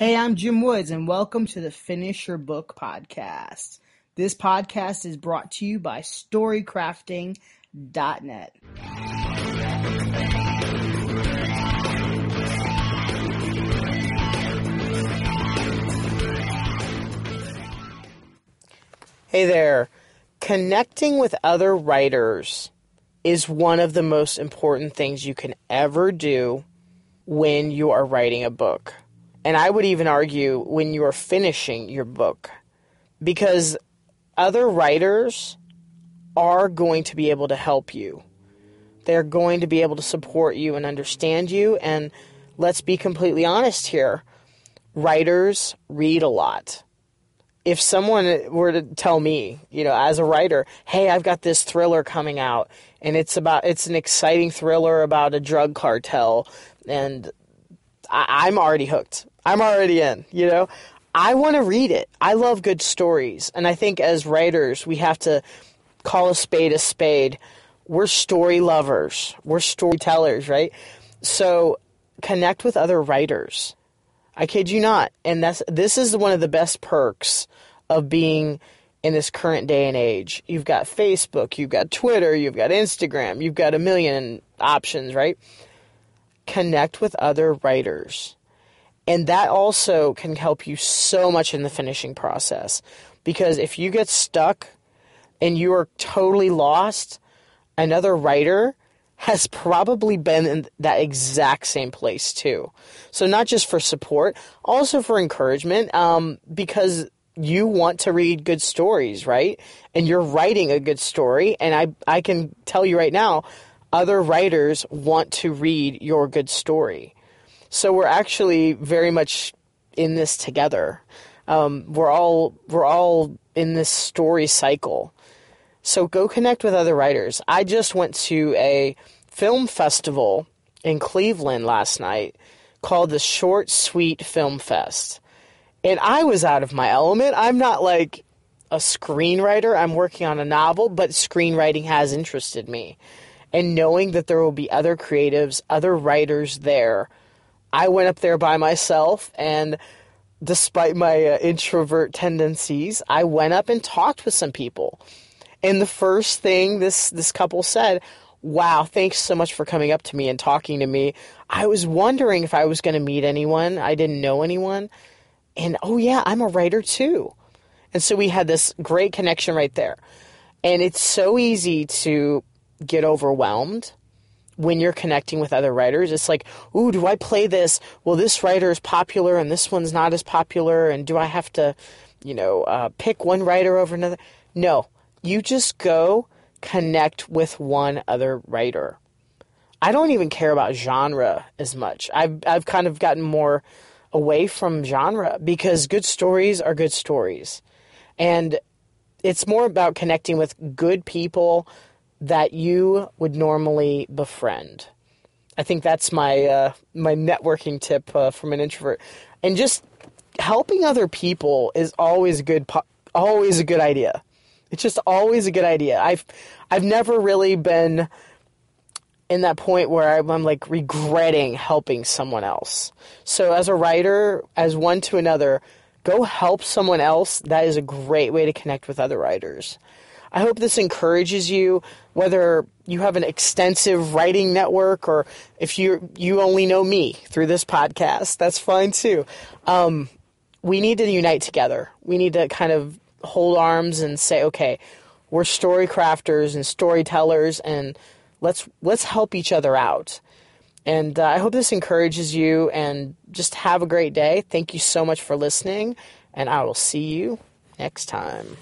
Hey, I'm Jim Woods, and welcome to the Finish Your Book podcast. This podcast is brought to you by StoryCrafting.net. Hey there. Connecting with other writers is one of the most important things you can ever do when you are writing a book. And I would even argue when you are finishing your book. Because other writers are going to be able to help you. They're going to be able to support you and understand you. And let's be completely honest here writers read a lot if someone were to tell me, you know, as a writer, hey, I've got this thriller coming out and it's about it's an exciting thriller about a drug cartel and I, am already hooked. I'm already in, you know. I want to read it. I love good stories. And I think as writers, we have to call a spade a spade. We're story lovers. We're storytellers, right? So connect with other writers I kid you not. And that's this is one of the best perks of being in this current day and age. You've got Facebook, you've got Twitter, you've got Instagram, you've got a million options, right? Connect with other writers. And that also can help you so much in the finishing process. Because if you get stuck and you are totally lost, another writer has probably been in that exact same place too. So not just for support, also for encouragement, um, because you want to read good stories, right? And you're writing a good story, and I I can tell you right now, other writers want to read your good story. So we're actually very much in this together. Um, we're all we're all in this story cycle. So go connect with other writers. I just went to a film festival in Cleveland last night called the Short Sweet Film Fest. And I was out of my element. I'm not like a screenwriter, I'm working on a novel, but screenwriting has interested me. And knowing that there will be other creatives, other writers there, I went up there by myself and despite my uh, introvert tendencies, I went up and talked with some people. And the first thing this this couple said, "Wow, thanks so much for coming up to me and talking to me. I was wondering if I was going to meet anyone. I didn't know anyone." And oh yeah, I'm a writer too. And so we had this great connection right there. And it's so easy to get overwhelmed when you're connecting with other writers. It's like, ooh, do I play this? Well, this writer is popular and this one's not as popular. And do I have to, you know, uh, pick one writer over another? No, you just go connect with one other writer. I don't even care about genre as much. I've I've kind of gotten more away from genre because good stories are good stories. And it's more about connecting with good people that you would normally befriend. I think that's my uh, my networking tip uh, from an introvert. And just helping other people is always a good always a good idea. It's just always a good idea. I've I've never really been in that point where I'm, like regretting helping someone else. So as a writer, as one to another, go help someone else. That is a great way to connect with other writers. I hope this encourages you, whether you have an extensive writing network or if you you only know me through this podcast. That's fine too. Um, we need to unite together. We need to kind of hold arms and say, okay, we're story crafters and storytellers, and let's let's help each other out. And uh, I hope this encourages you. And just have a great day. Thank you so much for listening, and I will see you next time.